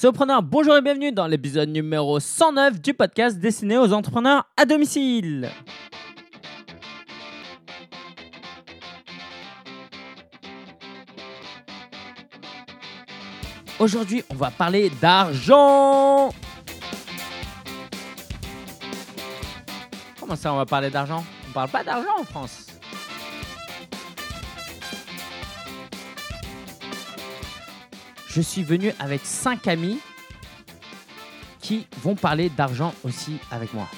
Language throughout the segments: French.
Solopreneur, bonjour et bienvenue dans l'épisode numéro 109 du podcast destiné aux entrepreneurs à domicile. Aujourd'hui, on va parler d'argent. Comment ça, on va parler d'argent? On parle pas d'argent en France. Je suis venu avec cinq amis qui vont parler d'argent aussi avec moi.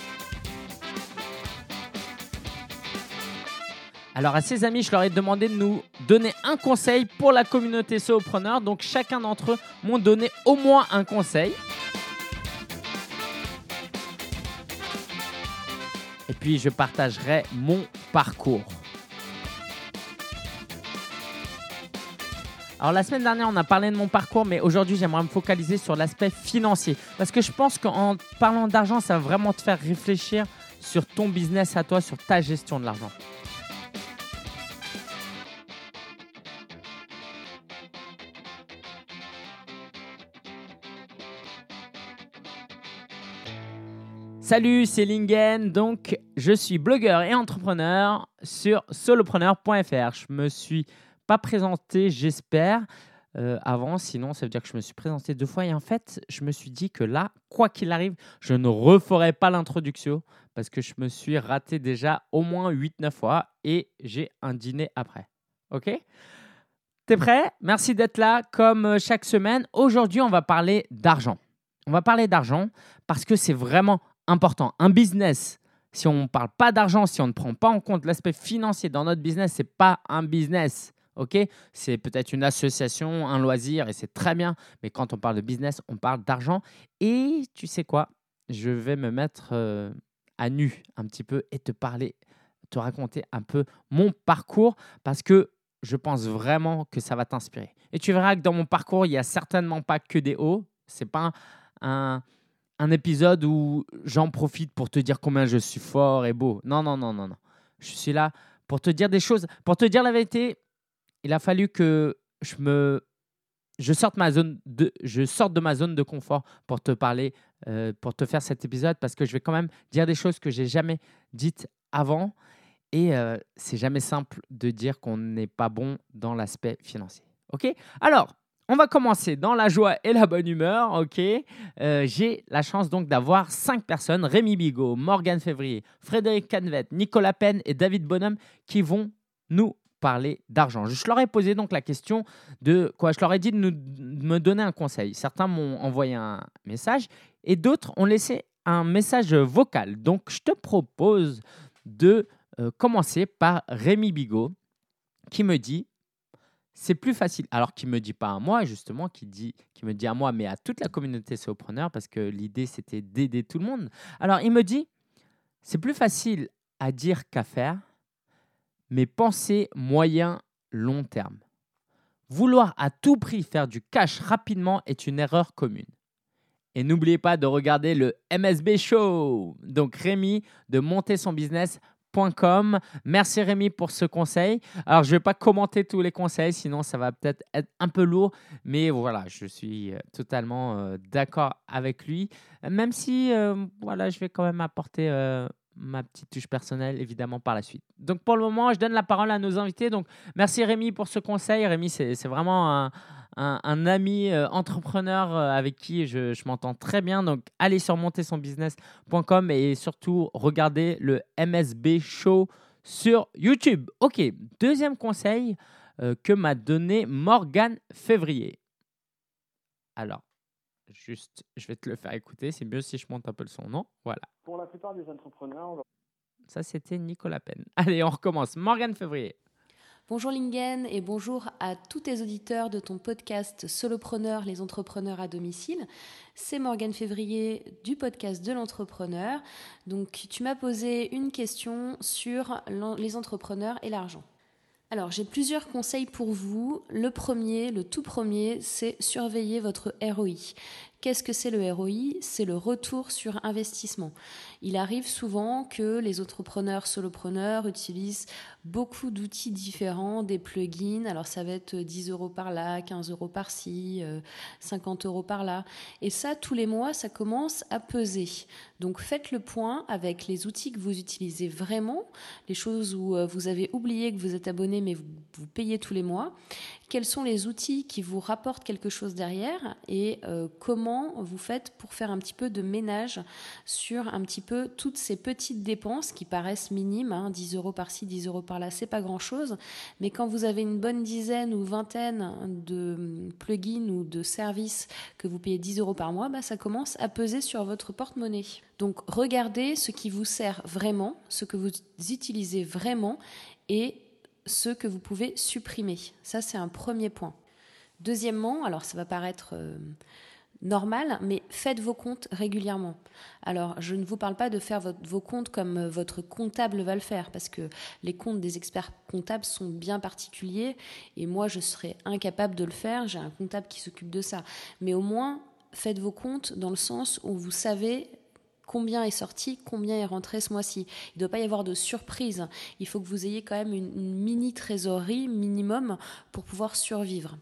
Alors à ces amis, je leur ai demandé de nous donner un conseil pour la communauté solopreneur. Donc chacun d'entre eux m'ont donné au moins un conseil. Et puis je partagerai mon parcours. Alors la semaine dernière, on a parlé de mon parcours, mais aujourd'hui, j'aimerais me focaliser sur l'aspect financier. Parce que je pense qu'en parlant d'argent, ça va vraiment te faire réfléchir sur ton business à toi, sur ta gestion de l'argent. Salut, c'est Lingen. Donc, je suis blogueur et entrepreneur sur solopreneur.fr. Je me suis pas présenté, j'espère, euh, avant. Sinon, ça veut dire que je me suis présenté deux fois. Et en fait, je me suis dit que là, quoi qu'il arrive, je ne referai pas l'introduction parce que je me suis raté déjà au moins 8-9 fois et j'ai un dîner après. OK? T'es prêt? Merci d'être là comme euh, chaque semaine. Aujourd'hui, on va parler d'argent. On va parler d'argent parce que c'est vraiment important. Un business, si on ne parle pas d'argent, si on ne prend pas en compte l'aspect financier dans notre business, ce n'est pas un business. Ok, c'est peut-être une association, un loisir, et c'est très bien. Mais quand on parle de business, on parle d'argent. Et tu sais quoi? Je vais me mettre euh, à nu un petit peu et te parler, te raconter un peu mon parcours parce que je pense vraiment que ça va t'inspirer. Et tu verras que dans mon parcours, il n'y a certainement pas que des hauts. C'est pas un, un épisode où j'en profite pour te dire combien je suis fort et beau. Non, non, non, non, non. Je suis là pour te dire des choses, pour te dire la vérité il a fallu que je me je sorte ma zone de je sorte de ma zone de confort pour te parler euh, pour te faire cet épisode parce que je vais quand même dire des choses que j'ai jamais dites avant et euh, c'est jamais simple de dire qu'on n'est pas bon dans l'aspect financier. OK? Alors, on va commencer dans la joie et la bonne humeur, ok? Euh, J'ai la chance donc d'avoir cinq personnes, Rémi Bigot, Morgane Février, Frédéric Canvet, Nicolas Penn et David Bonhomme, qui vont nous parler d'argent. Je leur ai posé donc la question de quoi? Je leur ai dit de, me donner un conseil. Certains m'ont envoyé un message et d'autres ont laissé un message vocal. Donc je te propose de euh, commencer par Rémi Bigot qui me dit c'est plus facile. Alors qui me dit pas à moi justement, qui dit qui me dit à moi mais à toute la communauté solopreneur parce que l'idée c'était d'aider tout le monde. Alors il me dit c'est plus facile à dire qu'à faire mais pensez moyen long terme. Vouloir à tout prix faire du cash rapidement est une erreur commune. Et n'oubliez pas de regarder le MSB Show. Donc Rémi de monter. Merci Rémi pour ce conseil. Alors je ne vais pas commenter tous les conseils, sinon ça va peut-être être un peu lourd. Mais voilà, je suis euh, totalement euh, d'accord avec lui. Même si euh, voilà, je vais quand même apporter ma petite touche personnelle, évidemment, par la suite. Donc, pour le moment, je donne la parole à nos invités. Donc, merci Rémi pour ce conseil. Rémi, c'est vraiment un, un, ami euh, entrepreneur euh, avec qui je, je m'entends très bien. Donc, allez sur montersonbusiness.com et surtout, regardez le MSB Show sur YouTube. Ok, deuxième conseil euh, que m'a donné Morgane Février. Alors, Juste, je vais te le faire écouter. C'est mieux si je monte un peu le son, non? Voilà. Pour la plupart des entrepreneurs. Ça, c'était Nicolas Penn. Allez, on recommence. Morgane Février. Bonjour Lingen et bonjour à tous tes auditeurs de ton podcast Solopreneur, les entrepreneurs à domicile. C'est Morgane Février du podcast de l'entrepreneur. Donc tu m'as posé une question sur les entrepreneurs et l'argent. Alors, j'ai plusieurs conseils pour vous. Le premier, le tout premier, c'est surveiller votre ROI. Qu'est-ce que c'est le ROI C'est le retour sur investissement. Il arrive souvent que les entrepreneurs solopreneurs utilisent beaucoup d'outils différents, des plugins. Alors ça va être 10 euros par là, 15 euros par-ci, 50 euh, euros par là. Et ça, tous les mois, ça commence à peser. Donc faites le point avec les outils que vous utilisez vraiment, les choses où euh, vous avez oublié que vous êtes abonné mais vous, vous payez tous les mois. Quels sont les outils qui vous rapportent quelque chose derrière et euh, comment vous faites pour faire un petit peu de ménage sur un petit peu toutes ces petites dépenses qui paraissent minimes, hein, 10 euros par-ci, 10 euros par là, c'est pas grand-chose, mais quand vous avez une bonne dizaine ou vingtaine de plugins ou de services que vous payez 10 euros par mois, bah, ça commence à peser sur votre porte-monnaie. Donc regardez ce qui vous sert vraiment, ce que vous utilisez vraiment et ce que vous pouvez supprimer. Ça, c'est un premier point. Deuxièmement, alors ça va paraître euh, normal, mais faites vos comptes régulièrement. Alors, je ne vous parle pas de faire vos comptes comme euh, votre comptable va le faire, parce que les comptes des experts comptables sont bien particuliers, et moi, je serais incapable de le faire. J'ai un comptable qui s'occupe de ça. Mais au moins, faites vos comptes dans le sens où vous savez combien est sorti, combien est rentré ce mois-ci. Il ne doit pas y avoir de surprise. Il faut que vous ayez quand même une, mini trésorerie minimum pour pouvoir survivre.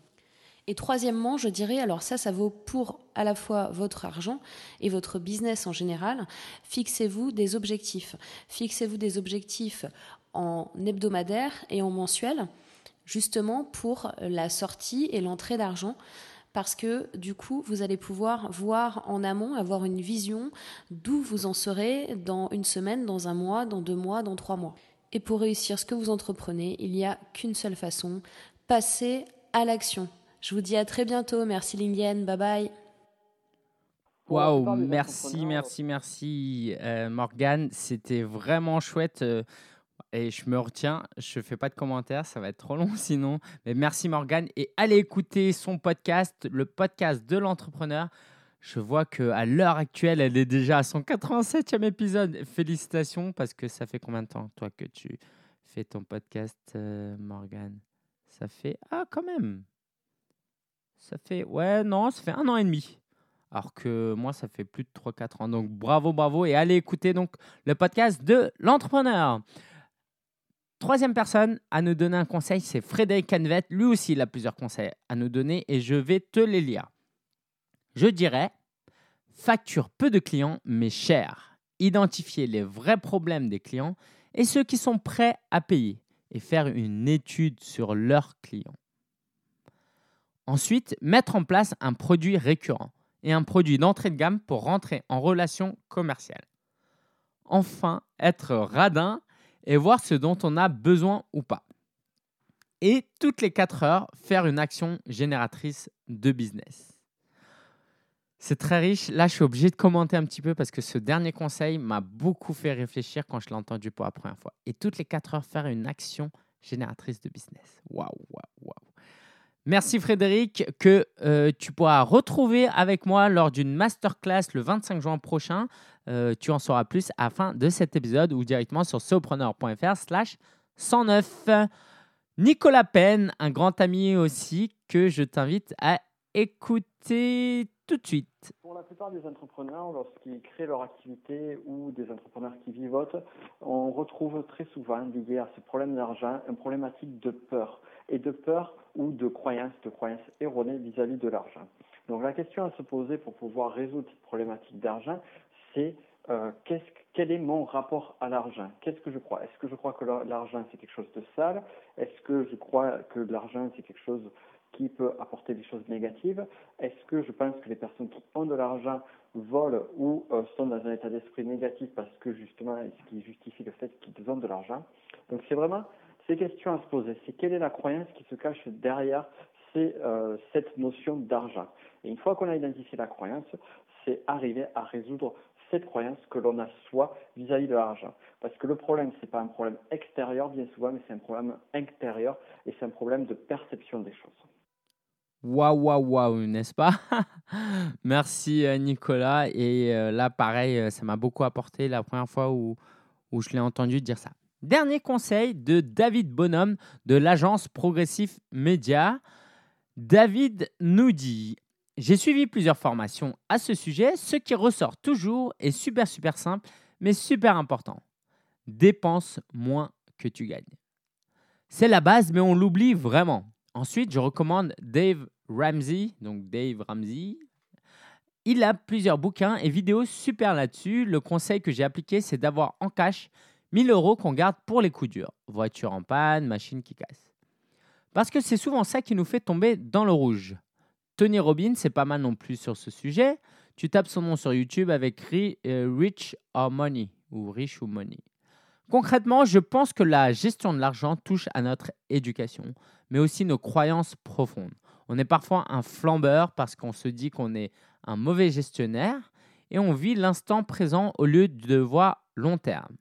Et troisièmement, je dirais, alors ça, ça vaut pour à la fois votre argent et votre business en général, fixez-vous des objectifs. Fixez-vous des objectifs en hebdomadaire et en mensuel, justement pour la sortie et l'entrée d'argent parce que du coup, vous allez pouvoir voir en amont, avoir une vision d'où vous en serez dans une semaine, dans un mois, dans deux mois, dans trois mois. Et pour réussir ce que vous entreprenez, il n'y a qu'une seule façon, passer à l'action. Je vous dis à très bientôt. Merci Lingyen. Bye bye. Waouh, merci, merci, merci euh, Morgane. C'était vraiment chouette. Euh, et je me retiens, je fais pas de commentaires, ça va être trop long sinon. Mais merci Morgane et allez écouter son podcast, le podcast de l'entrepreneur. Je vois qu'à l'heure actuelle, elle est déjà à son 87e épisode. Félicitations parce que ça fait combien de temps, toi, que tu fais ton podcast, euh, Morgane? Ça fait... Ah, quand même Ça fait... Ouais, non, ça fait un an et demi. Alors que moi, ça fait plus de 3-4 ans. Donc bravo, bravo. Et allez écouter donc le podcast de l'entrepreneur. Troisième personne à nous donner un conseil, c'est Frédéric Canvet. Lui aussi, il a plusieurs conseils à nous donner et je vais te les lire. Je dirais, facture peu de clients mais cher. Identifier les vrais problèmes des clients et ceux qui sont prêts à payer et faire une étude sur leurs clients. Ensuite, mettre en place un produit récurrent et un produit d'entrée de gamme pour rentrer en relation commerciale. Enfin, être radin et voir ce dont on a besoin ou pas. Et toutes les 4 heures, faire une action génératrice de business. C'est très riche. Là, je suis obligé de commenter un petit peu parce que ce dernier conseil m'a beaucoup fait réfléchir quand je l'ai entendu pour la première fois. Et toutes les 4 heures, faire une action génératrice de business. Waouh, waouh, waouh. Merci Frédéric, que euh, tu pourras retrouver avec moi lors d'une masterclass le 25 juin prochain. Euh, tu en sauras plus à la fin de cet épisode ou directement sur sopreneur.fr slash 109. Nicolas Penn, un grand ami aussi que je t'invite à écouter tout de suite. Pour la plupart des entrepreneurs, lorsqu'ils créent leur activité ou des entrepreneurs qui vivotent, on retrouve très souvent lié à ce problème d'argent une problématique de peur et de peur ou de croyances, de croyances erronées vis-à-vis de l'argent. Donc la question à se poser pour pouvoir résoudre cette problématique d'argent, c'est euh, quel est mon rapport à l'argent? Qu'est-ce que je crois? Est-ce que je crois que l'argent c'est quelque chose de sale? Est-ce que je crois que l'argent c'est quelque chose qui peut apporter des choses négatives? Est-ce que je pense que les personnes qui ont de l'argent volent ou euh, sont dans un état d'esprit négatif parce que justement, ce qui justifie le fait qu'ils ont de l'argent? Donc c'est vraiment ces questions à se poser. C'est quelle est la croyance qui se cache derrière euh, cette notion d'argent. Et une fois qu'on a identifié la croyance, c'est arriver à résoudre cette croyance que l'on a soi vis-à-vis de l'argent. Parce que le problème, ce n'est pas un problème extérieur bien souvent, mais c'est un problème intérieur et c'est un problème de perception des choses. Waouh, waouh, waouh, n'est-ce pas? Merci euh, Nicolas. Et euh, là, pareil, ça m'a beaucoup apporté la première fois où, où je l'ai entendu dire ça. Dernier conseil de David Bonhomme de l'agence Progressif Média. David nous dit J'ai suivi plusieurs formations à ce sujet. Ce qui ressort toujours est super super simple, mais super important. Dépense moins que tu gagnes. C'est la base, mais on l'oublie vraiment. Ensuite, je recommande Dave Ramsey, donc Dave Ramsey. Il a plusieurs bouquins et vidéos super là-dessus. Le conseil que j'ai appliqué, c'est d'avoir en cash 1000 euros qu'on garde pour les coups durs. Voiture en panne, machine qui casse. Parce que c'est souvent ça qui nous fait tomber dans le rouge. Tony Robbins, c'est pas mal non plus sur ce sujet. Tu tapes son nom sur YouTube avec euh, Rich or Money ou Rich ou Money. Concrètement, je pense que la gestion de l'argent touche à notre éducation, mais aussi nos croyances profondes. On est parfois un flambeur parce qu'on se dit qu'on est un mauvais gestionnaire et on vit l'instant présent au lieu de voir long terme.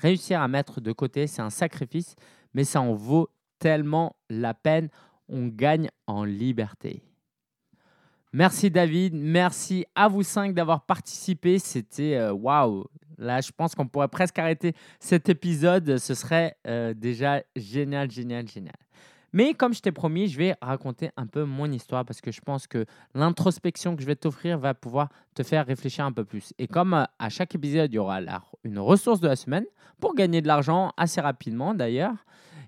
Réussir à mettre de côté, c'est un sacrifice, mais ça en vaut tellement la peine. On gagne en liberté. Merci David, merci à vous cinq d'avoir participé. C'était euh, waouh. Là, je pense qu'on pourrait presque arrêter cet épisode. Ce serait euh, déjà génial, génial, génial. Mais comme je t'ai promis, je vais raconter un peu mon histoire parce que je pense que l'introspection que je vais t'offrir va pouvoir te faire réfléchir un peu plus. Et comme euh, à chaque épisode, il y aura une ressource de la semaine pour gagner de l'argent assez rapidement d'ailleurs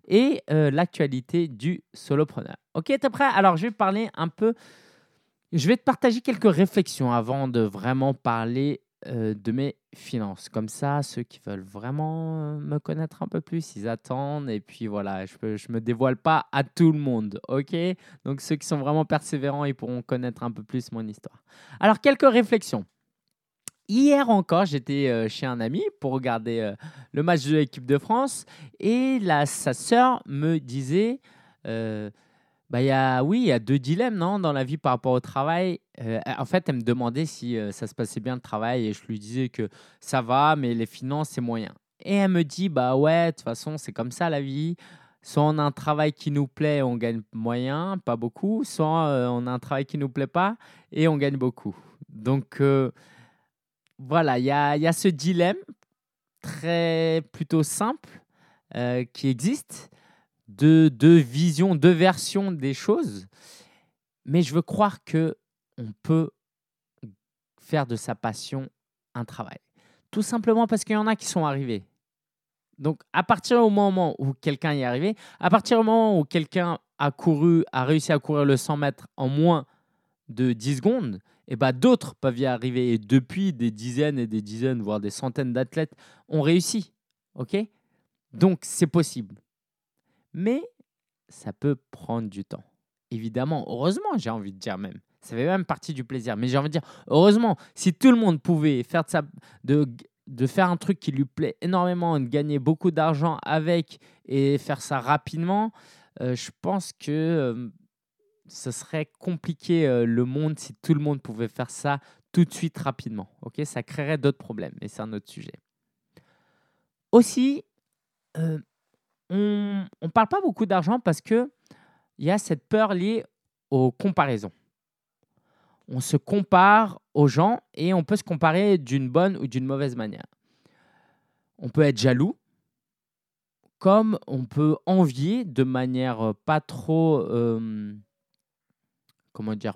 et l'actualité du solopreneur. Ok, t'es prêt? Alors, je vais parler un peu je vais te partager quelques réflexions avant de vraiment parler euh, de mes finances. Comme ça, ceux qui veulent vraiment euh, me connaître un peu plus, ils attendent. Et puis voilà, je ne me dévoile pas à tout le monde. OK? Donc ceux qui sont vraiment persévérants, ils pourront connaître un peu plus mon histoire. Alors, quelques réflexions. Hier encore, j'étais euh, chez un ami pour regarder le match de l'équipe de France et là, sa sœur me disait bah, y a, oui, il y a deux dilemmes non, dans la vie par rapport au travail. Euh, en fait, elle me demandait si euh, ça se passait bien le travail et je lui disais que ça va, mais les finances, c'est moyen. Et elle me dit, bah ouais, de toute façon, c'est comme ça la vie. Soit on a un travail qui nous plaît, on gagne moyen, pas beaucoup. Soit euh, on a un travail qui nous plaît pas et on gagne beaucoup. Donc voilà, il y a, y a, ce dilemme très plutôt simple qui existe deux, deux visions, deux versions des choses. Mais je veux croire que on peut faire de sa passion un travail. Tout simplement parce qu'il y en a qui sont arrivés. Donc, à partir du moment où quelqu'un y est arrivé, à partir du moment où quelqu'un a couru, a réussi à courir le 100 mètres en moins de 10 secondes, et eh ben d'autres peuvent y arriver. Et depuis, des dizaines et des dizaines, voire des centaines d'athlètes ont réussi. OK? Donc, c'est possible mais ça peut prendre du temps. Évidemment, heureusement, j'ai envie de dire même. Ça fait même partie du plaisir. Mais j'ai envie de dire, heureusement, si tout le monde pouvait faire de, de, faire un truc qui lui plaît énormément, de gagner beaucoup d'argent avec et faire ça rapidement, euh, je pense que euh, serait compliqué euh, le monde si tout le monde pouvait faire ça tout de suite rapidement. Ok, ça créerait d'autres problèmes, mais c'est un autre sujet. Aussi, on ne parle pas beaucoup d'argent parce qu'il y a cette peur liée aux comparaisons. On se compare aux gens et on peut se comparer d'une bonne ou d'une mauvaise manière. On peut être jaloux, comme on peut envier de manière pas trop, euh, comment dire,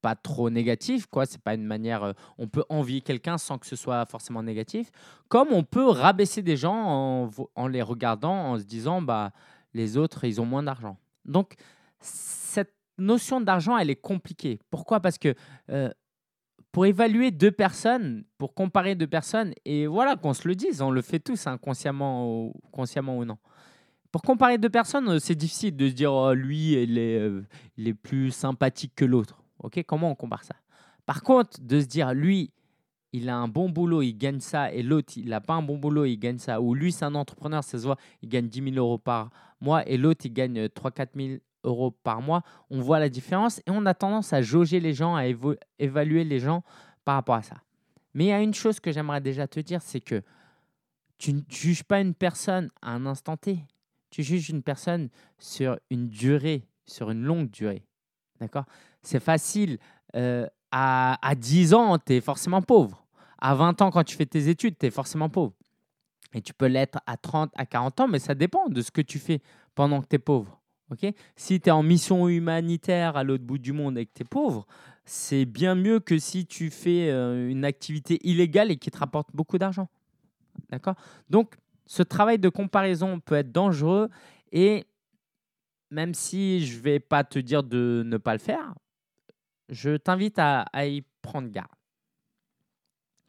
pas trop négatif, quoi. C'est pas une manière. Euh, on peut envier quelqu'un sans que ce soit forcément négatif. Comme on peut rabaisser des gens en, les regardant, en se disant, bah, les autres, ils ont moins d'argent. Donc, cette notion d'argent, elle est compliquée. Pourquoi? Parce que euh, pour évaluer deux personnes, pour comparer deux personnes, et voilà qu'on se le dise, on le fait tous inconsciemment ou, consciemment ou non. Pour comparer deux personnes, euh, c'est difficile de se dire oh, lui, il est plus sympathique que l'autre. Ok, Comment on compare ça? Par contre, de se dire, lui, il a un bon boulot, il gagne ça, et l'autre, il n'a pas un bon boulot, il gagne ça, ou lui, c'est un entrepreneur, ça se voit, il gagne 10 000 euros par mois, et l'autre, il gagne 3-4 000 euros par mois, on voit la différence, et on a tendance à jauger les gens, à évaluer les gens par rapport à ça. Mais il y a une chose que j'aimerais déjà te dire, c'est que tu ne juges pas une personne à un instant T, tu juges une personne sur une durée, sur une longue durée. D'accord? C'est facile. Euh, à, à 10 ans, tu es forcément pauvre. À 20 ans, quand tu fais tes études, tu es forcément pauvre. Et tu peux l'être à 30, à 40 ans, mais ça dépend de ce que tu fais pendant que tu es pauvre. si tu es en mission humanitaire à l'autre bout du monde et que tu es pauvre, c'est bien mieux que si tu fais euh, une activité illégale et qui te rapporte beaucoup d'argent. D'accord? Donc, ce travail de comparaison peut être dangereux et même si je vais pas te dire de ne pas le faire, je t'invite à, y prendre garde.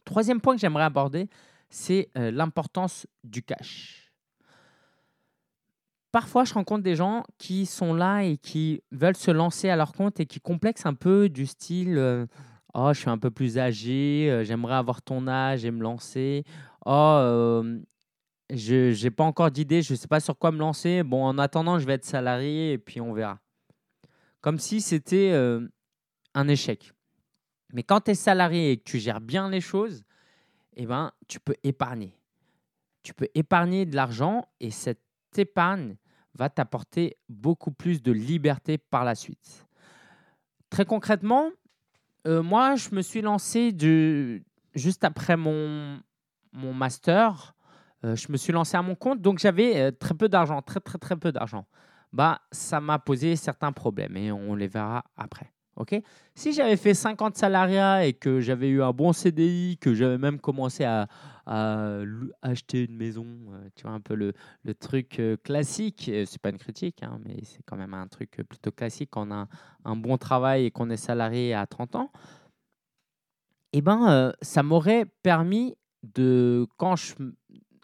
Troisième point que j'aimerais aborder, c'est euh, l'importance du cash. Parfois, je rencontre des gens qui sont là et qui veulent se lancer à leur compte et qui complexent un peu du style euh, Oh, je suis un peu plus âgé, euh, j'aimerais avoir ton âge et me lancer. Oh, je n'ai pas encore d'idée, je ne sais pas sur quoi me lancer. Bon, en attendant, je vais être salarié et puis on verra. Comme si c'était un échec. Mais quand tu es salarié et que tu gères bien les choses, eh ben, tu peux épargner. Tu peux épargner de l'argent et cette épargne va t'apporter beaucoup plus de liberté par la suite. Très concrètement, euh, moi, je me suis lancé de, juste après mon, mon master. Euh, je me suis lancé à mon compte, donc j'avais euh, très peu d'argent, très très très peu d'argent. Bah, ça m'a posé certains problèmes et on les verra après si j'avais fait 50 salariats et que j'avais eu un bon CDI, que j'avais même commencé à, acheter une maison, euh, tu vois, un peu le, truc classique, c'est pas une critique, hein, mais c'est quand même un truc plutôt classique quand on a un, bon travail et qu'on est salarié à 30 ans, eh ben, ça m'aurait permis de, quand je,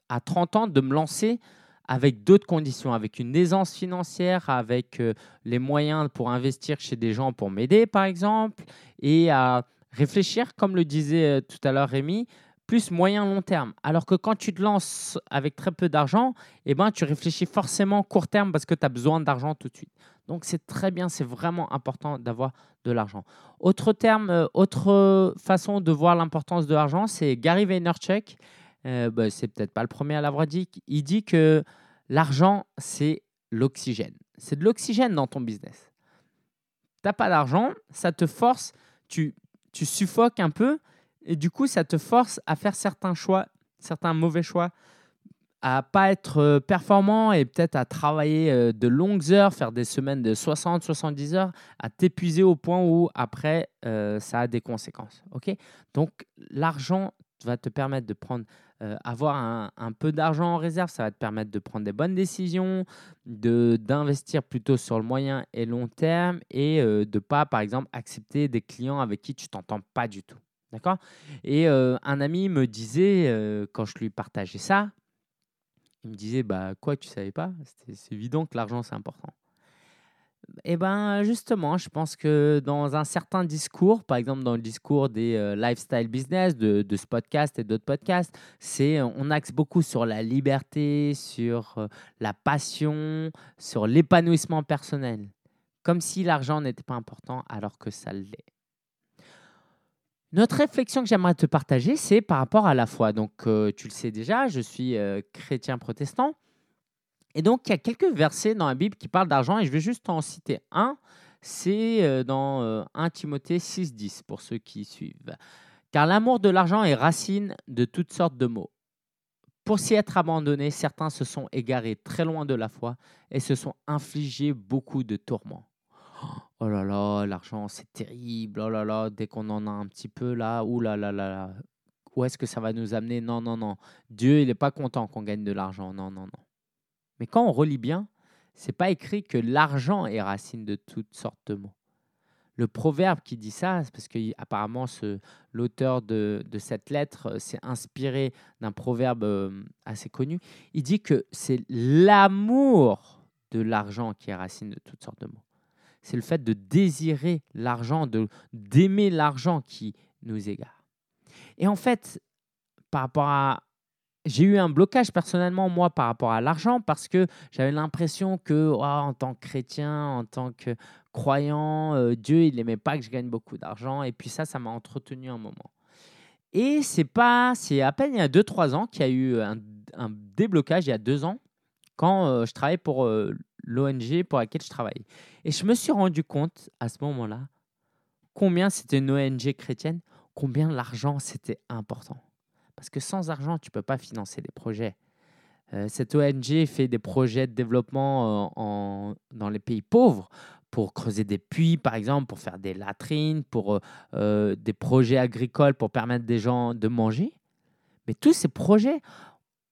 à 30 ans, de me lancer avec d'autres conditions, avec une aisance financière, avec euh, les moyens pour investir chez des gens pour m'aider, par exemple, et à réfléchir, comme le disait euh, tout à l'heure Rémi, plus moyen-long terme. Alors que quand tu te lances avec très peu d'argent, eh ben, tu réfléchis forcément court terme parce que tu as besoin d'argent tout de suite. Donc c'est très bien, c'est vraiment important d'avoir de l'argent. Autre terme, euh, autre façon de voir l'importance de l'argent, c'est Gary Vaynerchuk euh, bah, c'est peut-être pas le premier à l'avoir dit, il dit que l'argent, c'est l'oxygène. C'est de l'oxygène dans ton business. Tu n'as pas d'argent, ça te force, tu, tu suffoques un peu, et du coup, ça te force à faire certains choix, certains mauvais choix, à pas être euh, performant et peut-être à travailler euh, de longues heures, faire des semaines de 60, 70 heures, à t'épuiser au point où après, ça a des conséquences. ok? Donc, l'argent va te permettre de prendre euh, avoir un, peu d'argent en réserve, ça va te permettre de prendre des bonnes décisions, d'investir plutôt sur le moyen et long terme et euh, de ne pas, par exemple, accepter des clients avec qui tu t'entends pas du tout. D'accord? Et euh, un ami me disait, quand je lui partageais ça, il me disait, bah quoi, tu savais pas? C'est évident que l'argent, c'est important. Eh bien, justement, je pense que dans un certain discours, par exemple dans le discours des euh, lifestyle business, de, ce podcast et d'autres podcasts, euh, on axe beaucoup sur la liberté, sur euh, la passion, sur l'épanouissement personnel. Comme si l'argent n'était pas important alors que ça l'est. Notre réflexion que j'aimerais te partager, c'est par rapport à la foi. Donc, tu le sais déjà, je suis chrétien protestant. Et donc, il y a quelques versets dans la Bible qui parlent d'argent et je vais juste en citer un. C'est euh, dans 1 euh, Timothée 6,10 pour ceux qui suivent. Car l'amour de l'argent est racine de toutes sortes de maux. Pour s'y être abandonnés, certains se sont égarés très loin de la foi et se sont infligés beaucoup de tourments. Oh là là, l'argent c'est terrible. Oh là là, dès qu'on en a un petit peu là, ouh là là là là. Où est-ce que ça va nous amener? Non, non, non. Dieu, il n'est pas content qu'on gagne de l'argent. Non, non, non. Mais quand on relit bien, c'est pas écrit que l'argent est racine de toutes sortes de mots. Le proverbe qui dit ça, c'est parce qu'apparemment l'auteur de, cette lettre euh, s'est inspiré d'un proverbe euh, assez connu. Il dit que c'est l'amour de l'argent qui est racine de toutes sortes de mots. C'est le fait de désirer l'argent, de d'aimer l'argent qui nous égare. Et en fait, par rapport à, j'ai eu un blocage personnellement, moi, par rapport à l'argent, parce que j'avais l'impression que, oh, en tant que chrétien, en tant que croyant, euh, Dieu, il n'aimait pas que je gagne beaucoup d'argent. Et puis ça, ça m'a entretenu un moment. Et c'est pas, c'est à peine il y a 2-3 ans qu'il y a eu un, déblocage, il y a deux ans, quand euh, je travaillais pour euh, l'ONG pour laquelle je travaille. Et je me suis rendu compte à ce moment-là combien c'était une ONG chrétienne, combien l'argent c'était important. Parce que sans argent, tu ne peux pas financer des projets. Euh, cette ONG fait des projets de développement euh, dans les pays pauvres pour creuser des puits, par exemple, pour faire des latrines, pour euh, des projets agricoles, pour permettre des gens de manger. Mais tous ces projets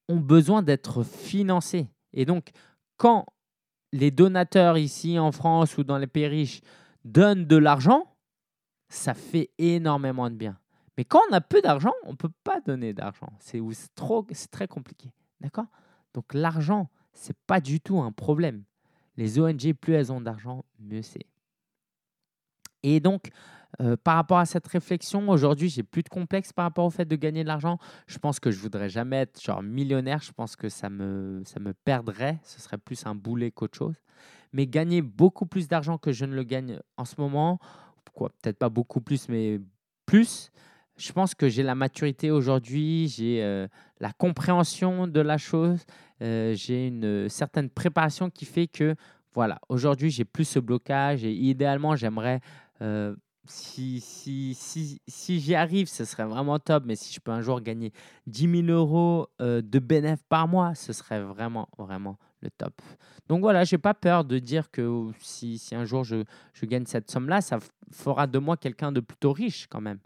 ont besoin d'être financés. Et donc, quand les donateurs ici en France ou dans les pays riches donnent de l'argent, ça fait énormément de bien. Mais quand on a peu d'argent, on ne peut pas donner d'argent. C'est trop, c'est très compliqué. D'accord? Donc l'argent, c'est pas du tout un problème. Les ONG, plus elles ont d'argent, mieux c'est. Et donc, euh, par rapport à cette réflexion, aujourd'hui, j'ai plus de complexe par rapport au fait de gagner de l'argent. Je pense que je voudrais jamais être genre millionnaire. Je pense que ça me, ça me perdrait. Ce serait plus un boulet qu'autre chose. Mais gagner beaucoup plus d'argent que je ne le gagne en ce moment, peut-être pas beaucoup plus, mais plus. Je pense que j'ai la maturité aujourd'hui, j'ai euh, la compréhension de la chose, euh, j'ai une certaine préparation qui fait que, voilà, aujourd'hui, j'ai plus ce blocage et idéalement, j'aimerais si, si, si, si j'y arrive, ce serait vraiment top. Mais si je peux un jour gagner 10 000 euros euh, de bénéfices par mois, ce serait vraiment, vraiment le top. Donc voilà, je n'ai pas peur de dire que si, si un jour je, je gagne cette somme-là, ça fera de moi quelqu'un de plutôt riche quand même.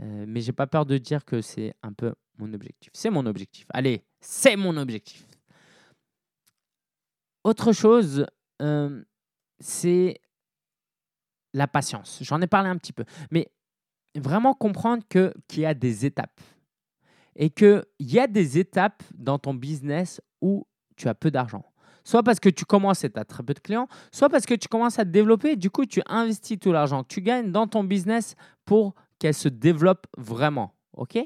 Euh, mais j'ai pas peur de dire que c'est un peu mon objectif. C'est mon objectif. Allez, c'est mon objectif. Autre chose, euh, c'est la patience. J'en ai parlé un petit peu. Mais vraiment comprendre qu'il y a des étapes. Et qu'il y a des étapes dans ton business où tu as peu d'argent. Soit parce que tu commences et tu as très peu de clients, soit parce que tu commences à te développer. Du coup, tu investis tout l'argent que tu gagnes dans ton business pour qu'elle se développe vraiment. OK?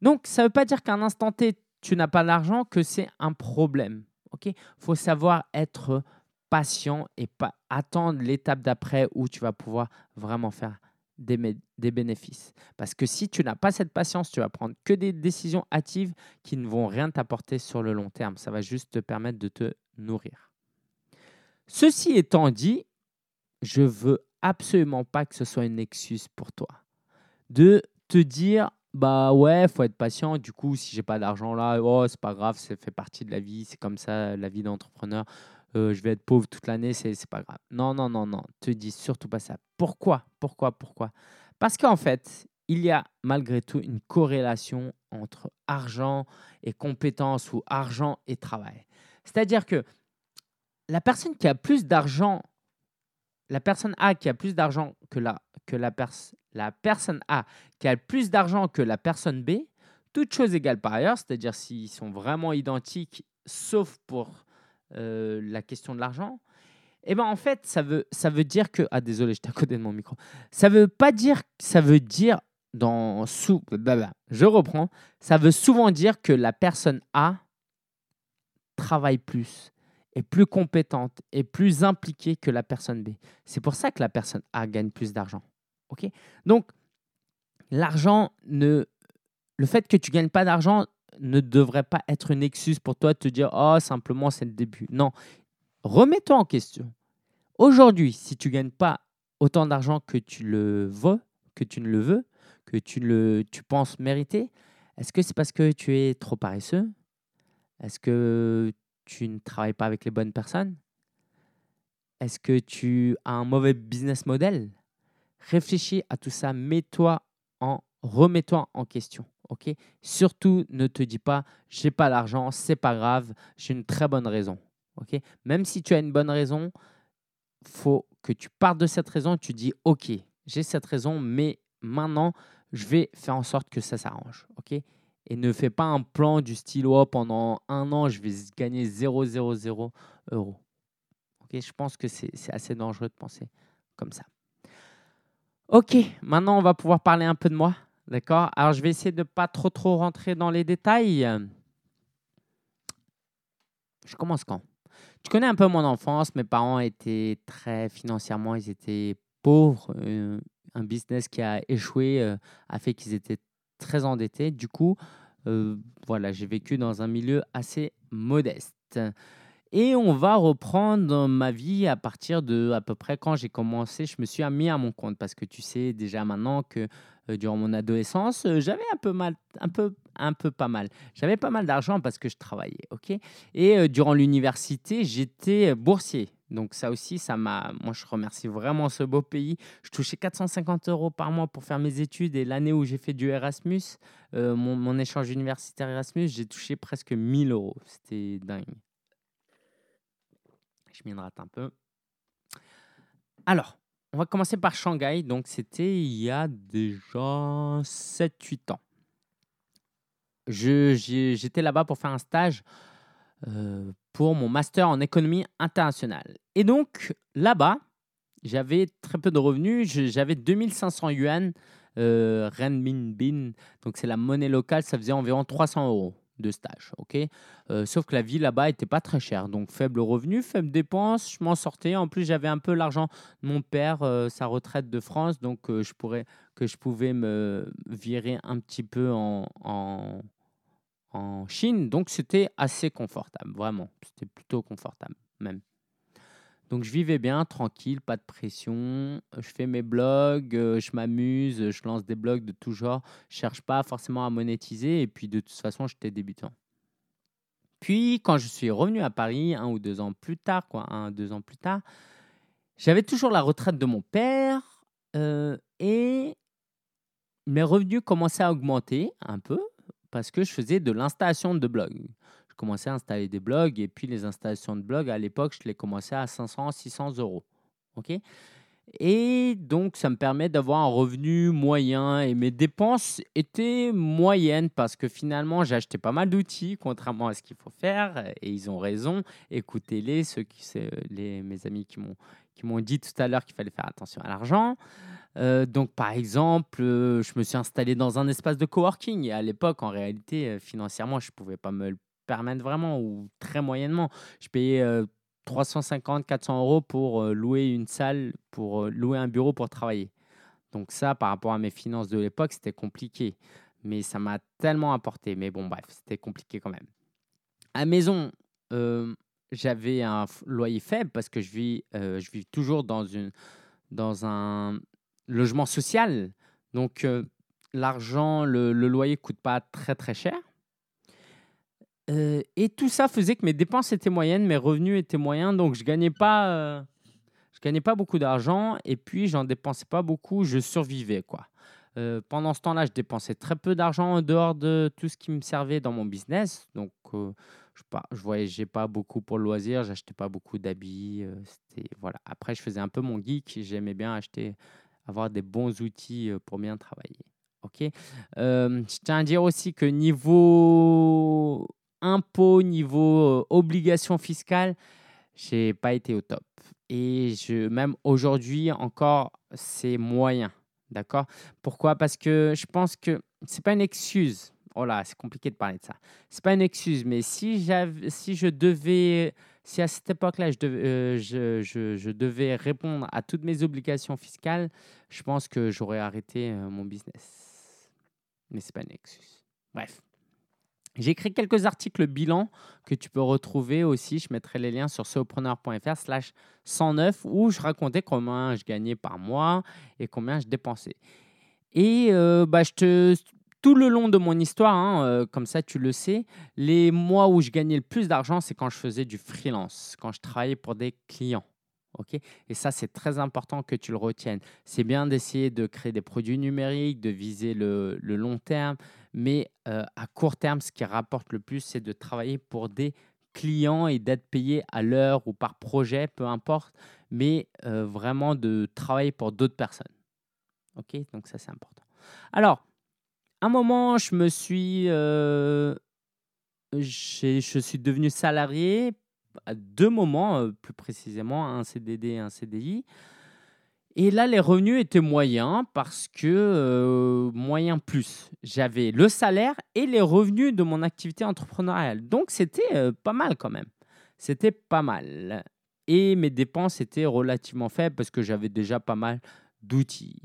Donc, ça ne veut pas dire qu'à un instant T, tu n'as pas d'argent, que c'est un problème. Il faut savoir être patient et attendre l'étape d'après où tu vas pouvoir vraiment faire des, des, bénéfices. Parce que si tu n'as pas cette patience, tu vas prendre que des décisions hâtives qui ne vont rien t'apporter sur le long terme. Ça va juste te permettre de te nourrir. Ceci étant dit, je veux absolument pas que ce soit une excuse pour toi de te dire bah ouais, faut être patient. Du coup, si j'ai pas d'argent là, oh, c'est pas grave, ça fait partie de la vie, c'est comme ça la vie d'entrepreneur. Euh, je vais être pauvre toute l'année, c'est, pas grave. Non, non, non, non, te dis surtout pas ça. Pourquoi? Pourquoi? Pourquoi? Parce qu'en fait, il y a malgré tout une corrélation entre argent et compétence ou argent et travail. C'est-à-dire que la personne qui a plus d'argent, la personne A qui a plus d'argent que la, que la, la personne A qui a plus d'argent que la personne B, toutes choses égales par ailleurs, c'est-à-dire s'ils sont vraiment identiques, sauf pour euh, la question de l'argent, eh ben en fait, ça veut, ça veut dire que... Ah, désolé, j'étais à côté de mon micro. Ça veut pas dire... Ça veut dire dans... Sous, je reprends. Ça veut souvent dire que la personne A travaille plus, est plus compétente, est plus impliquée que la personne B. C'est pour ça que la personne A gagne plus d'argent. OK? Donc, l'argent ne... Le fait que tu gagnes pas d'argent ne devrait pas être une excuse pour toi de te dire Oh, simplement, c'est le début. Non. Remets-toi en question. Aujourd'hui, si tu ne gagnes pas autant d'argent que tu le veux, que tu ne le veux, que tu, le, tu penses mériter, est-ce que c'est parce que tu es trop paresseux? Est-ce que tu ne travailles pas avec les bonnes personnes? Est-ce que tu as un mauvais business model? Réfléchis à tout ça, mets-toi en remets-toi en question. ok? Surtout, ne te dis pas, j'ai pas l'argent, c'est pas grave, j'ai une très bonne raison. ok? Même si tu as une bonne raison, faut que tu partes de cette raison tu dis, ok, j'ai cette raison, mais maintenant, je vais faire en sorte que ça s'arrange. Et ne fais pas un plan du style, oh, pendant un an, je vais gagner 0,00 euros. ok je pense que c'est assez dangereux de penser comme ça. Ok, maintenant on va pouvoir parler un peu de moi. D'accord? Alors, je vais essayer de pas trop, trop rentrer dans les détails. Je commence quand? Tu connais un peu mon enfance. Mes parents étaient très financièrement, ils étaient pauvres. Euh, un business qui a échoué euh, a fait qu'ils étaient très endettés. Du coup, euh, voilà, j'ai vécu dans un milieu assez modeste. Et on va reprendre ma vie à partir de à peu près quand j'ai commencé, je me suis mis à mon compte parce que tu sais déjà maintenant que euh, durant mon adolescence, euh, j'avais un peu mal, un peu, un peu pas mal. J'avais pas mal d'argent parce que je travaillais, ok? Et durant l'université, j'étais boursier. Donc ça aussi, ça m'a. Moi, je remercie vraiment ce beau pays. Je touchais 450 euros par mois pour faire mes études et l'année où j'ai fait du Erasmus, euh, mon, échange universitaire Erasmus, j'ai touché presque 1000 euros. C'était dingue. Je m'hydrate un peu. Alors, on va commencer par Shanghai. Donc c'était il y a déjà 7-8 ans. J'étais là-bas pour faire un stage euh, pour mon master en économie internationale. Et donc, là-bas, j'avais très peu de revenus. J'avais 2500 yuan euh, renminbi. Donc, c'est la monnaie locale. Ça faisait environ 300 euros de stage. ok? Euh, sauf que la vie là-bas n'était pas très chère. Donc, faible revenu, faible dépense. Je m'en sortais. En plus, j'avais un peu l'argent de mon père, euh, sa retraite de France. Donc, je pourrais, que je pouvais me virer un petit peu en en Chine. Donc c'était assez confortable, vraiment. C'était plutôt confortable même. Donc je vivais bien, tranquille, pas de pression. Je fais mes blogs, euh, je m'amuse, je lance des blogs de tout genre. Je cherche pas forcément à monétiser et puis de toute façon j'étais débutant. Puis quand je suis revenu à Paris un ou deux ans plus tard, quoi, un deux ans plus tard, j'avais toujours la retraite de mon père euh, et mes revenus commençaient à augmenter un peu parce que je faisais de l'installation de blogs. Je commençais à installer des blogs et puis les installations de blogs, à l'époque, je les commençais à 500, 600 euros. OK? Et donc, ça me permet d'avoir un revenu moyen et mes dépenses étaient moyennes parce que finalement, j'ai acheté pas mal d'outils, contrairement à ce qu'il faut faire. Et ils ont raison. Écoutez-les, ceux qui, les, mes amis qui m'ont, qui m'ont dit tout à l'heure qu'il fallait faire attention à l'argent. Euh, donc, par exemple, euh, je me suis installé dans un espace de coworking. Et à l'époque, en réalité, euh, financièrement, je ne pouvais pas me le permettre vraiment ou très moyennement. Je payais 350, 400 euros pour louer une salle, pour louer un bureau pour travailler. Donc ça, par rapport à mes finances de l'époque, c'était compliqué. Mais ça m'a tellement apporté. Mais bon, bref, c'était compliqué quand même. À maison, j'avais un loyer faible parce que je vis, je vis toujours dans, une, dans un logement social. Donc, euh, l'argent, le, loyer ne coûte pas très, très cher. Euh, et tout ça faisait que mes dépenses étaient moyennes, mes revenus étaient moyens, donc je gagnais euh, gagnais pas beaucoup d'argent et puis j'en dépensais pas beaucoup, je survivais quoi. pendant ce temps-là, je dépensais très peu d'argent en dehors de tout ce qui me servait dans mon business, donc je, pas, voyageais pas beaucoup pour le loisir, j'achetais pas beaucoup d'habits, voilà. Après, je faisais un peu mon geek, j'aimais bien acheter avoir des bons outils euh, pour bien travailler. Ok. Euh, je tiens à dire aussi que niveau impôt, niveau euh, obligation fiscale, j'ai pas été au top. Et je, même aujourd'hui encore, c'est moyen. D'accord? Pourquoi? Parce que je pense que c'est pas une excuse. Oh là, c'est compliqué de parler de ça. C'est pas une excuse, mais si, si je devais si à cette époque-là, euh, je, devais répondre à toutes mes obligations fiscales, je pense que j'aurais arrêté euh, mon business. Mais ce n'est pas une excuse. Bref. J'ai écrit quelques articles bilan que tu peux retrouver aussi. Je mettrai les liens sur solopreneur.fr slash 109 où je racontais combien je gagnais par mois et combien je dépensais. Et euh, bah, je te tout le long de mon histoire, hein, euh, comme ça tu le sais, les mois où je gagnais le plus d'argent, c'est quand je faisais du freelance, quand je travaillais pour des clients. ok? Et ça, c'est très important que tu le retiennes. C'est bien d'essayer de créer des produits numériques, de viser le, long terme, mais euh, à court terme, ce qui rapporte le plus, c'est de travailler pour des clients et d'être payé à l'heure ou par projet, peu importe, mais euh, vraiment de travailler pour d'autres personnes. Ok? Donc ça, c'est important. Alors, un moment, je me suis, euh, je suis devenu salarié à deux moments, euh, plus précisément, un CDD et un CDI. Et là, les revenus étaient moyens parce que euh, moyen plus. J'avais le salaire et les revenus de mon activité entrepreneuriale. Donc, c'était pas mal quand même. C'était pas mal. Et mes dépenses étaient relativement faibles parce que j'avais déjà pas mal d'outils.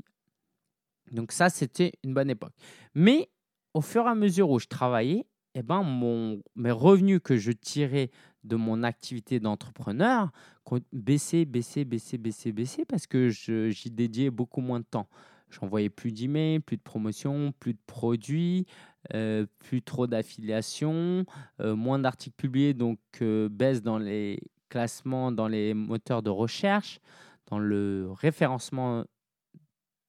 Donc ça, c'était une bonne époque. Mais au fur et à mesure où je travaillais, eh ben, mon, mes revenus que je tirais de mon activité d'entrepreneur baissaient, baissaient, baissaient, baissaient, baissaient parce que j'y dédiais beaucoup moins de temps. J'envoyais plus d'emails, plus de promotions, plus de produits, euh, plus trop d'affiliations, euh, moins d'articles publiés, donc euh, baisse dans les classement dans les moteurs de recherche, dans le référencement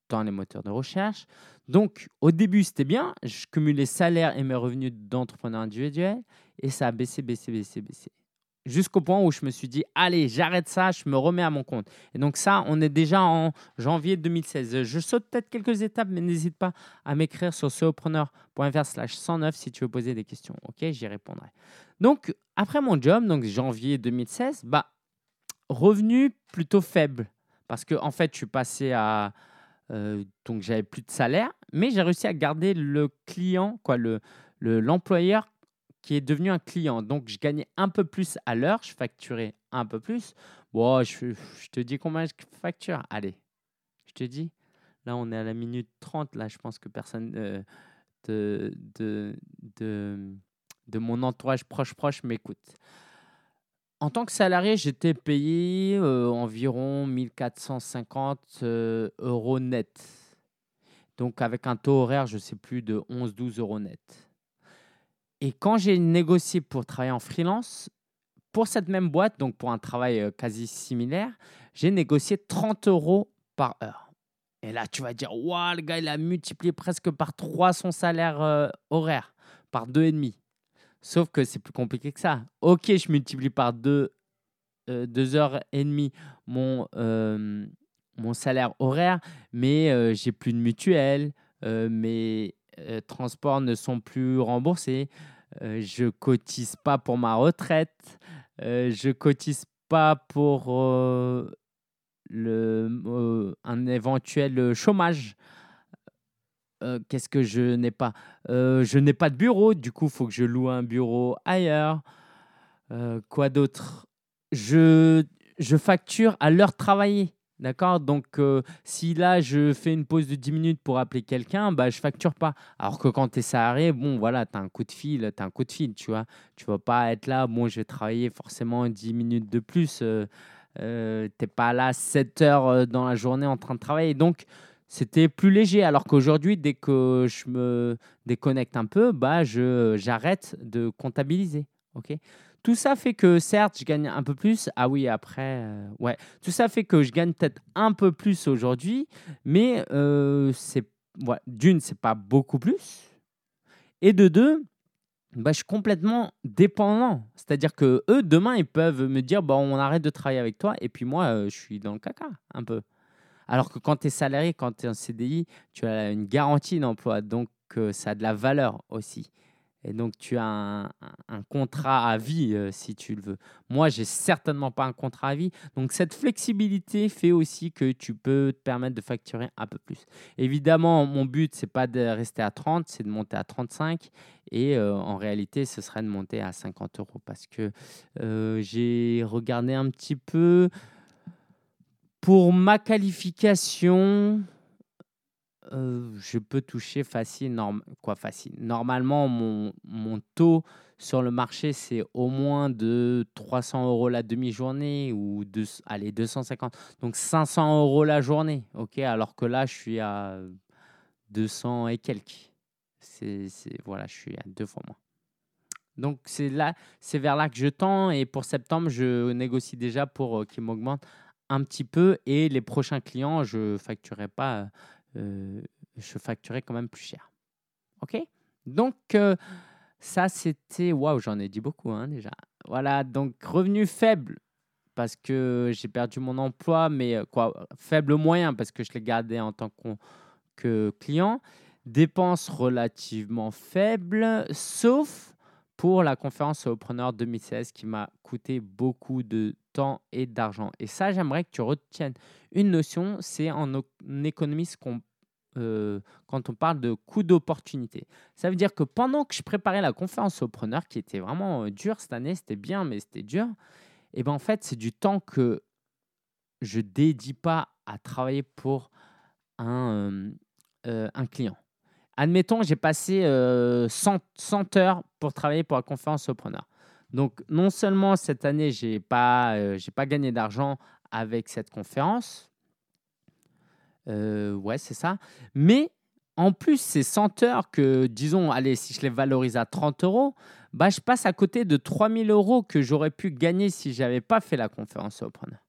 dans les moteurs de recherche. Donc, au début, c'était bien. Je cumulais salaire et mes revenus d'entrepreneur individuel. Et ça a baissé, baissé, baissé, baissé. Jusqu'au point où je me suis dit, allez, j'arrête ça, je me remets à mon compte. Et donc ça, on est déjà en janvier 2016. Je saute peut-être quelques étapes, mais n'hésite pas à m'écrire sur solopreneur.fr slash 109 si tu veux poser des questions. OK, j'y répondrai. Donc, après mon job, donc janvier 2016, bah, revenu plutôt faible. Parce que en fait, je suis passé à euh, donc j'avais plus de salaire, mais j'ai réussi à garder le client, quoi, le l'employeur qui est devenu un client. Donc je gagnais un peu plus à l'heure, je facturais un peu plus. Bon, je, te dis combien je facture? Allez, je te dis. Là, on est à la minute 30. Là, je pense que personne euh, de, de, de, de, mon entourage proche proche m'écoute. En tant que salarié, j'étais payé euh, environ 1450 euh, euros net. Donc avec un taux horaire, je ne sais plus, de 11-12 euros net. Et quand j'ai négocié pour travailler en freelance, pour cette même boîte, donc pour un travail euh, quasi similaire, j'ai négocié 30 euros par heure. Et là, tu vas dire, waouh, le gars, il a multiplié presque par 3 son salaire horaire, par 2,5. Sauf que c'est plus compliqué que ça. Ok, je multiplie par deux, euh, deux heures et demie mon, euh, salaire horaire, mais euh, j'ai plus de mutuelle, mes transports ne sont plus remboursés, je cotise pas pour ma retraite, je cotise pas pour le, un éventuel chômage. Euh, qu'est-ce que je n'ai pas? Euh, Je n'ai pas de bureau, du coup, il faut que je loue un bureau ailleurs. Euh, quoi d'autre? Je, je facture à l'heure travaillée. D'accord? Donc, si là, je fais une pause de 10 minutes pour appeler quelqu'un, bah, je facture pas. Alors que quand tu es salarié, bon, voilà, tu as un coup de fil, tu un coup de fil, tu vois? Tu vas pas être là, bon, je vais travailler forcément 10 minutes de plus. tu n'es pas là 7 heures dans la journée en train de travailler. Donc, c'était plus léger. Alors qu'aujourd'hui, dès que je me déconnecte un peu, bah, j'arrête de comptabiliser. ok? Tout ça fait que, certes, je gagne un peu plus. Ah oui, après, euh, ouais. Tout ça fait que je gagne peut-être un peu plus aujourd'hui, mais euh, c'est ouais, d'une, c'est pas beaucoup plus. Et de deux, bah, je suis complètement dépendant. C'est-à-dire que eux, demain, ils peuvent me dire bon, on arrête de travailler avec toi, et puis moi, euh, je suis dans le caca un peu. Alors que quand tu es salarié, quand tu es en CDI, tu as une garantie d'emploi. Donc, euh, ça a de la valeur aussi. Et donc, tu as un, contrat à vie euh, si tu le veux. Moi, j'ai certainement pas un contrat à vie. Donc, cette flexibilité fait aussi que tu peux te permettre de facturer un peu plus. Évidemment, mon but, c'est pas de rester à 30, c'est de monter à 35. Et euh, en réalité, ce serait de monter à 50 euros parce que j'ai regardé un petit peu. Pour ma qualification, euh, je peux toucher facile, quoi facile. Normalement, mon, mon, taux sur le marché, c'est au moins de 300 euros la demi-journée ou de, allez, 250. Donc 500 euros la journée, ok? Alors que là, je suis à 200 et quelques. C'est, voilà, je suis à deux fois moins. Donc c'est c'est vers là que je tends et pour septembre, je négocie déjà pour euh, qu'il m'augmente un petit peu et les prochains clients, je facturerai pas, euh, je facturerai quand même plus cher. OK? Donc, euh, ça, c'était. Waouh, j'en ai dit beaucoup hein, déjà. Voilà, donc revenu faible parce que j'ai perdu mon emploi, mais euh, quoi, faible moyen parce que je l'ai gardé en tant que client. Dépenses relativement faibles, sauf pour la conférence Solopreneur 2016 qui m'a coûté beaucoup de et d'argent. Et ça, j'aimerais que tu retiennes une notion, c'est en économie qu'on euh, quand on parle de coût d'opportunité. Ça veut dire que pendant que je préparais la conférence Solopreneur, qui était vraiment euh, dure cette année, c'était bien, mais c'était dur, et ben en fait, c'est du temps que je dédie pas à travailler pour un, euh, un client. Admettons, j'ai passé 100, euh, 100, heures pour travailler pour la conférence Sopreneur. Donc, non seulement cette année, je n'ai pas, euh, pas gagné d'argent avec cette conférence, euh, ouais, c'est ça, mais en plus, ces 100 heures que, disons, allez, si je les valorise à 30 euros, bah, je passe à côté de 3000 euros que j'aurais pu gagner si je n'avais pas fait la conférence solopreneur.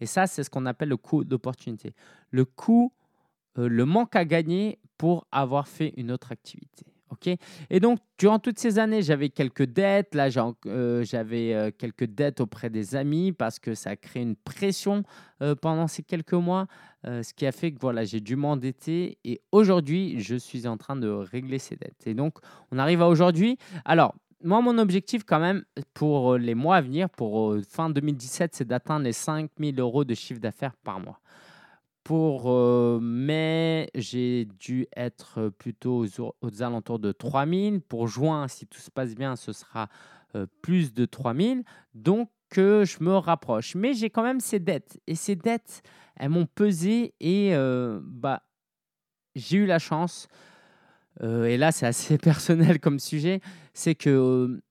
Et ça, c'est ce qu'on appelle le coût d'opportunité. Le coût, euh, le manque à gagner pour avoir fait une autre activité. Ok? Et donc, durant toutes ces années, j'avais quelques dettes. Là, euh, j'avais euh, quelques dettes auprès des amis parce que ça a créé une pression pendant ces quelques mois, ce qui a fait que voilà, j'ai dû m'endetter. Et aujourd'hui, je suis en train de régler ces dettes. Et donc, on arrive à aujourd'hui. Alors, moi, mon objectif quand même pour les mois à venir, pour fin 2017, c'est d'atteindre les 5000 euros de chiffre d'affaires par mois. Pour mai, j'ai dû être plutôt aux, alentours de 3000. Pour juin, si tout se passe bien, ce sera plus de 3000. Donc, je me rapproche. Mais j'ai quand même ces dettes. Et ces dettes, elles m'ont pesé et bah, j'ai eu la chance euh, et là c'est assez personnel comme sujet, c'est que euh,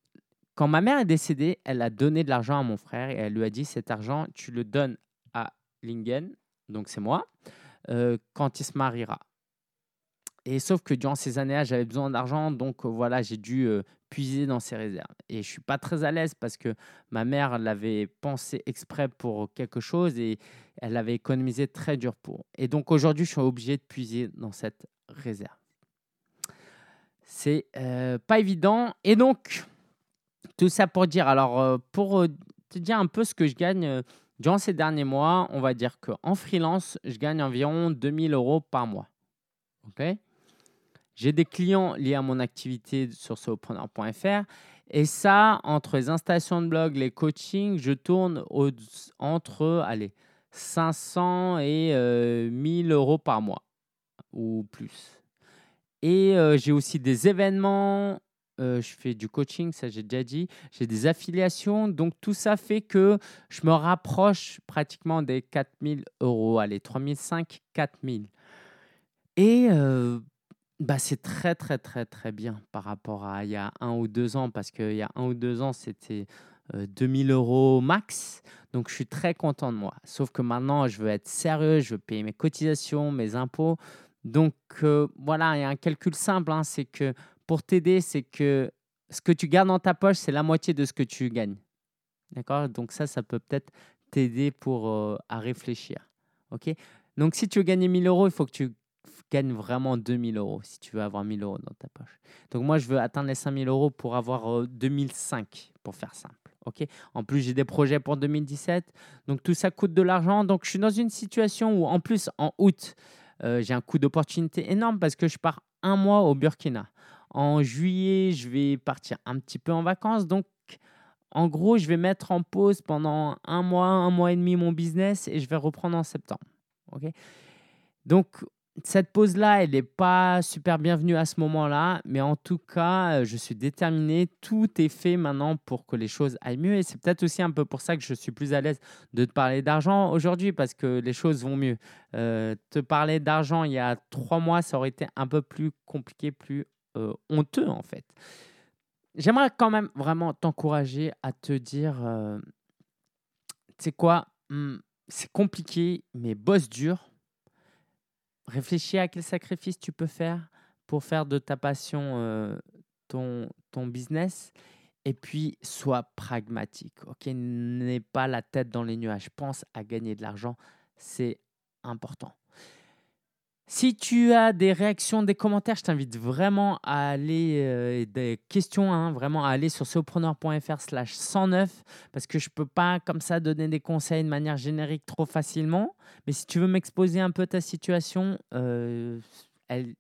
quand ma mère est décédée, elle a donné de l'argent à mon frère et elle lui a dit cet argent, tu le donnes à Lingen, donc c'est moi, euh, quand il se mariera. Et sauf que durant ces années-là, j'avais besoin d'argent, donc voilà, j'ai dû puiser dans ses réserves. Et je suis pas très à l'aise parce que ma mère l'avait pensé exprès pour quelque chose et elle avait économisé très dur pour. Et donc aujourd'hui, je suis obligé de puiser dans cette réserve. C'est euh, pas évident. Et donc, tout ça pour dire, alors, euh, pour euh, te dire un peu ce que je gagne durant ces derniers mois, on va dire qu'en freelance, je gagne environ 2000 euros par mois. J'ai des clients liés à mon activité sur solopreneur.fr. Et ça, entre les installations de blog, les coachings, je tourne entre allez, 500 et 1000 euros par mois ou plus. Et j'ai aussi des événements, je fais du coaching, ça j'ai déjà dit, j'ai des affiliations, donc tout ça fait que je me rapproche pratiquement des 4000 euros, allez, 3005, 4000. Et bah, c'est très très très très bien par rapport à il y a un ou deux ans, parce qu'il y a un ou deux ans, c'était 2000 euros max. Donc je suis très content de moi. Sauf que maintenant, je veux être sérieux, je veux payer mes cotisations, mes impôts. Donc euh, voilà, il y a un calcul simple, hein, c'est que pour t'aider, c'est que ce que tu gardes dans ta poche, c'est la moitié de ce que tu gagnes. D'accord? Donc ça, ça peut peut-être t'aider pour euh, à réfléchir. Ok? Donc si tu veux gagner 1000 euros, il faut que tu gagnes vraiment 2000 euros si tu veux avoir 1000 euros dans ta poche. Donc moi, je veux atteindre les 5000 euros pour avoir 2005, euh, pour faire simple. ok? En plus, j'ai des projets pour 2017. Donc tout ça coûte de l'argent. Donc je suis dans une situation où en plus, en août, euh, j'ai un coup d'opportunité énorme parce que je pars un mois au Burkina. En juillet, je vais partir un petit peu en vacances. Donc, en gros, je vais mettre en pause pendant un mois, un mois et demi mon business et je vais reprendre en septembre. ok? Donc, cette pause-là, elle n'est pas super bienvenue à ce moment-là, mais en tout cas, euh, je suis déterminé. Tout est fait maintenant pour que les choses aillent mieux. Et c'est peut-être aussi un peu pour ça que je suis plus à l'aise de te parler d'argent aujourd'hui, parce que les choses vont mieux. Euh, te parler d'argent il y a trois mois, ça aurait été un peu plus compliqué, plus euh, honteux en fait. J'aimerais quand même vraiment t'encourager à te dire, tu sais quoi, hmm, c'est compliqué, mais bosse dur réfléchis à quel sacrifice tu peux faire pour faire de ta passion euh, ton, ton business. Et puis, sois pragmatique. Ok, n'aie pas la tête dans les nuages. Pense à gagner de l'argent. C'est important. Si tu as des réactions, des commentaires, je t'invite vraiment à aller, euh, des questions, hein, vraiment à aller sur sopreneur.fr slash 109 parce que je ne peux pas comme ça donner des conseils de manière générique trop facilement. Mais si tu veux m'exposer un peu ta situation, euh,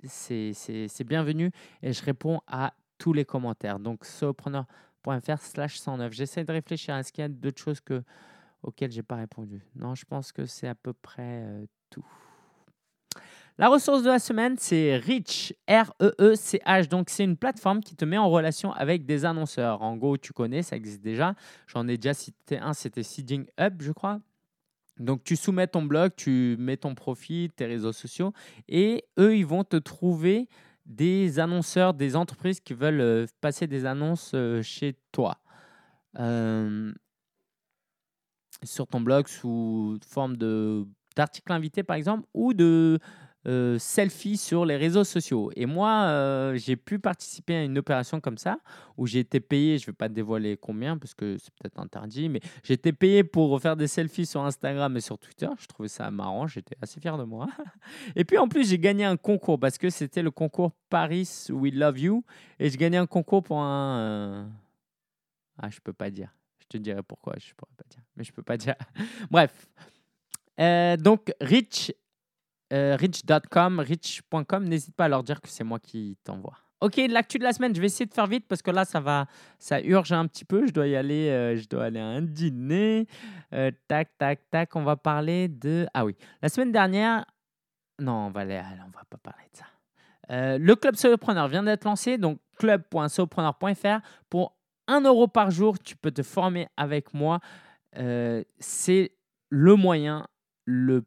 c'est bienvenu et je réponds à tous les commentaires. Donc sopreneur.fr slash 109. J'essaie de réfléchir à ce qu'il y a d'autres choses que, auxquelles je n'ai pas répondu. Non, je pense que c'est à peu près euh, tout. La ressource de la semaine, c'est Reach, R-E-E-C-H. Donc, c'est une plateforme qui te met en relation avec des annonceurs. En gros, tu connais, ça existe déjà. J'en ai déjà cité un, c'était Seeding Up, je crois. Donc, tu soumets ton blog, tu mets ton profil, tes réseaux sociaux, et eux, ils vont te trouver des annonceurs, des entreprises qui veulent euh, passer des annonces euh, chez toi. Euh, sur ton blog sous forme d'articles invités, par exemple, ou de euh, selfie sur les réseaux sociaux. Et moi, euh, j'ai pu participer à une opération comme ça, où j'ai été payé, je ne vais pas dévoiler combien, parce que c'est peut-être interdit, mais j'ai été payé pour faire des selfies sur Instagram et sur Twitter. Je trouvais ça marrant, j'étais assez fier de moi. Et puis en plus, j'ai gagné un concours, parce que c'était le concours Paris We Love You, et j'ai gagné un concours pour un... euh, Ah, je peux pas dire. Je te dirai pourquoi, je pourrais pas dire. Mais je peux pas dire. Bref. Euh, donc, Rich, euh, rich.com, rich.com, n'hésite pas à leur dire que c'est moi qui t'envoie. Ok, l'actu de la semaine, je vais essayer de faire vite parce que là, ça va, ça urge un petit peu. Je dois y aller, euh, je dois aller à un dîner. Euh, tac, tac, tac. On va parler de. Ah oui, la semaine dernière. Non, on va aller, on va pas parler de ça. Le club solopreneur vient d'être lancé, donc club.solopreneur.fr. Pour 1 euro par jour, tu peux te former avec moi. C'est le moyen le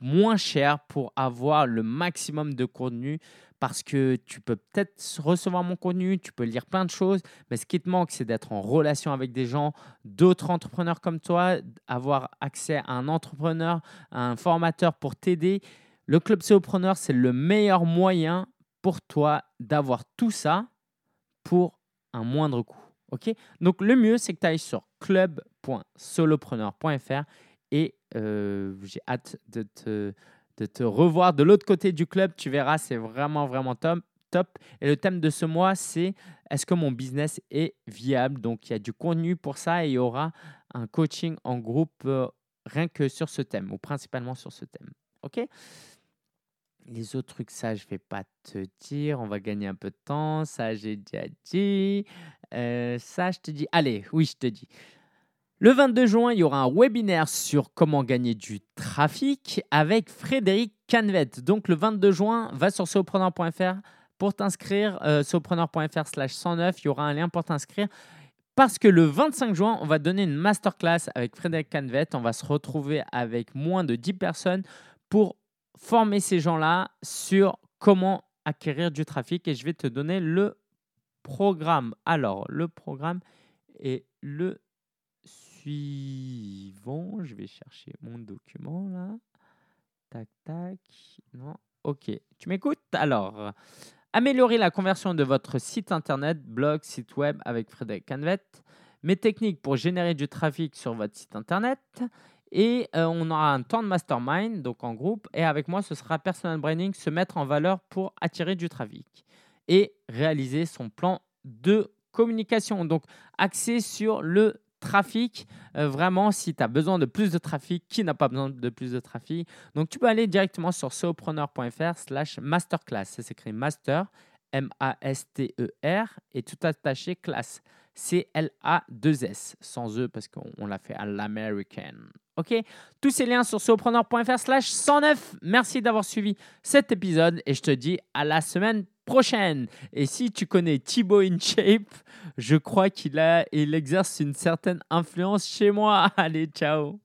moins cher pour avoir le maximum de contenu parce que tu peux peut-être recevoir mon contenu, tu peux lire plein de choses, mais ce qui te manque, c'est d'être en relation avec des gens, d'autres entrepreneurs comme toi, avoir accès à un entrepreneur, à un formateur pour t'aider. Le club Solopreneur, c'est le meilleur moyen pour toi d'avoir tout ça pour un moindre coût. ok? Donc, le mieux, c'est que tu ailles sur club.solopreneur.fr euh, j'ai hâte de te, revoir de l'autre côté du club. Tu verras, c'est vraiment, vraiment top. top. Et le thème de ce mois, c'est est-ce que mon business est viable? Donc, il y a du contenu pour ça et il y aura un coaching en groupe euh, rien que sur ce thème ou principalement sur ce thème. OK? Les autres trucs, ça, je vais pas te dire. On va gagner un peu de temps. Ça, j'ai déjà dit. Euh, ça, je te dis. Allez, oui, je te dis. Le 22 juin, il y aura un webinaire sur comment gagner du trafic avec Frédéric Canvet. Donc, le 22 juin, va sur solopreneur.fr pour t'inscrire. Euh, solopreneur.fr slash 109. Il y aura un lien pour t'inscrire. Parce que le 25 juin, on va donner une masterclass avec Frédéric Canvet. On va se retrouver avec moins de 10 personnes pour former ces gens-là sur comment acquérir du trafic et je vais te donner le programme. Alors, le programme est le suivant. Je vais chercher mon document là. Tac, tac. Non. Ok. Tu m'écoutes? Alors, améliorer la conversion de votre site internet, blog, site web avec Frédéric Canvet. Mes techniques pour générer du trafic sur votre site internet. Et euh, on aura un temps de mastermind, donc en groupe. Et avec moi, ce sera personal branding, se mettre en valeur pour attirer du trafic et réaliser son plan de communication. Donc, axé sur le trafic. Euh, vraiment, si tu as besoin de plus de trafic, qui n'a pas besoin de plus de trafic? Donc, tu peux aller directement sur solopreneur.fr slash masterclass. Ça s'écrit master, M-A-S-T-E-R, et tout attaché, classe. C-L-A-2-S, sans E parce qu'on l'a fait à l'american. OK? Tous ces liens sur solopreneur.fr slash 109. Merci d'avoir suivi cet épisode et je te dis à la semaine prochaine. Et si tu connais Thibaut InShape, je crois qu'il a, il exerce une certaine influence chez moi. Allez, ciao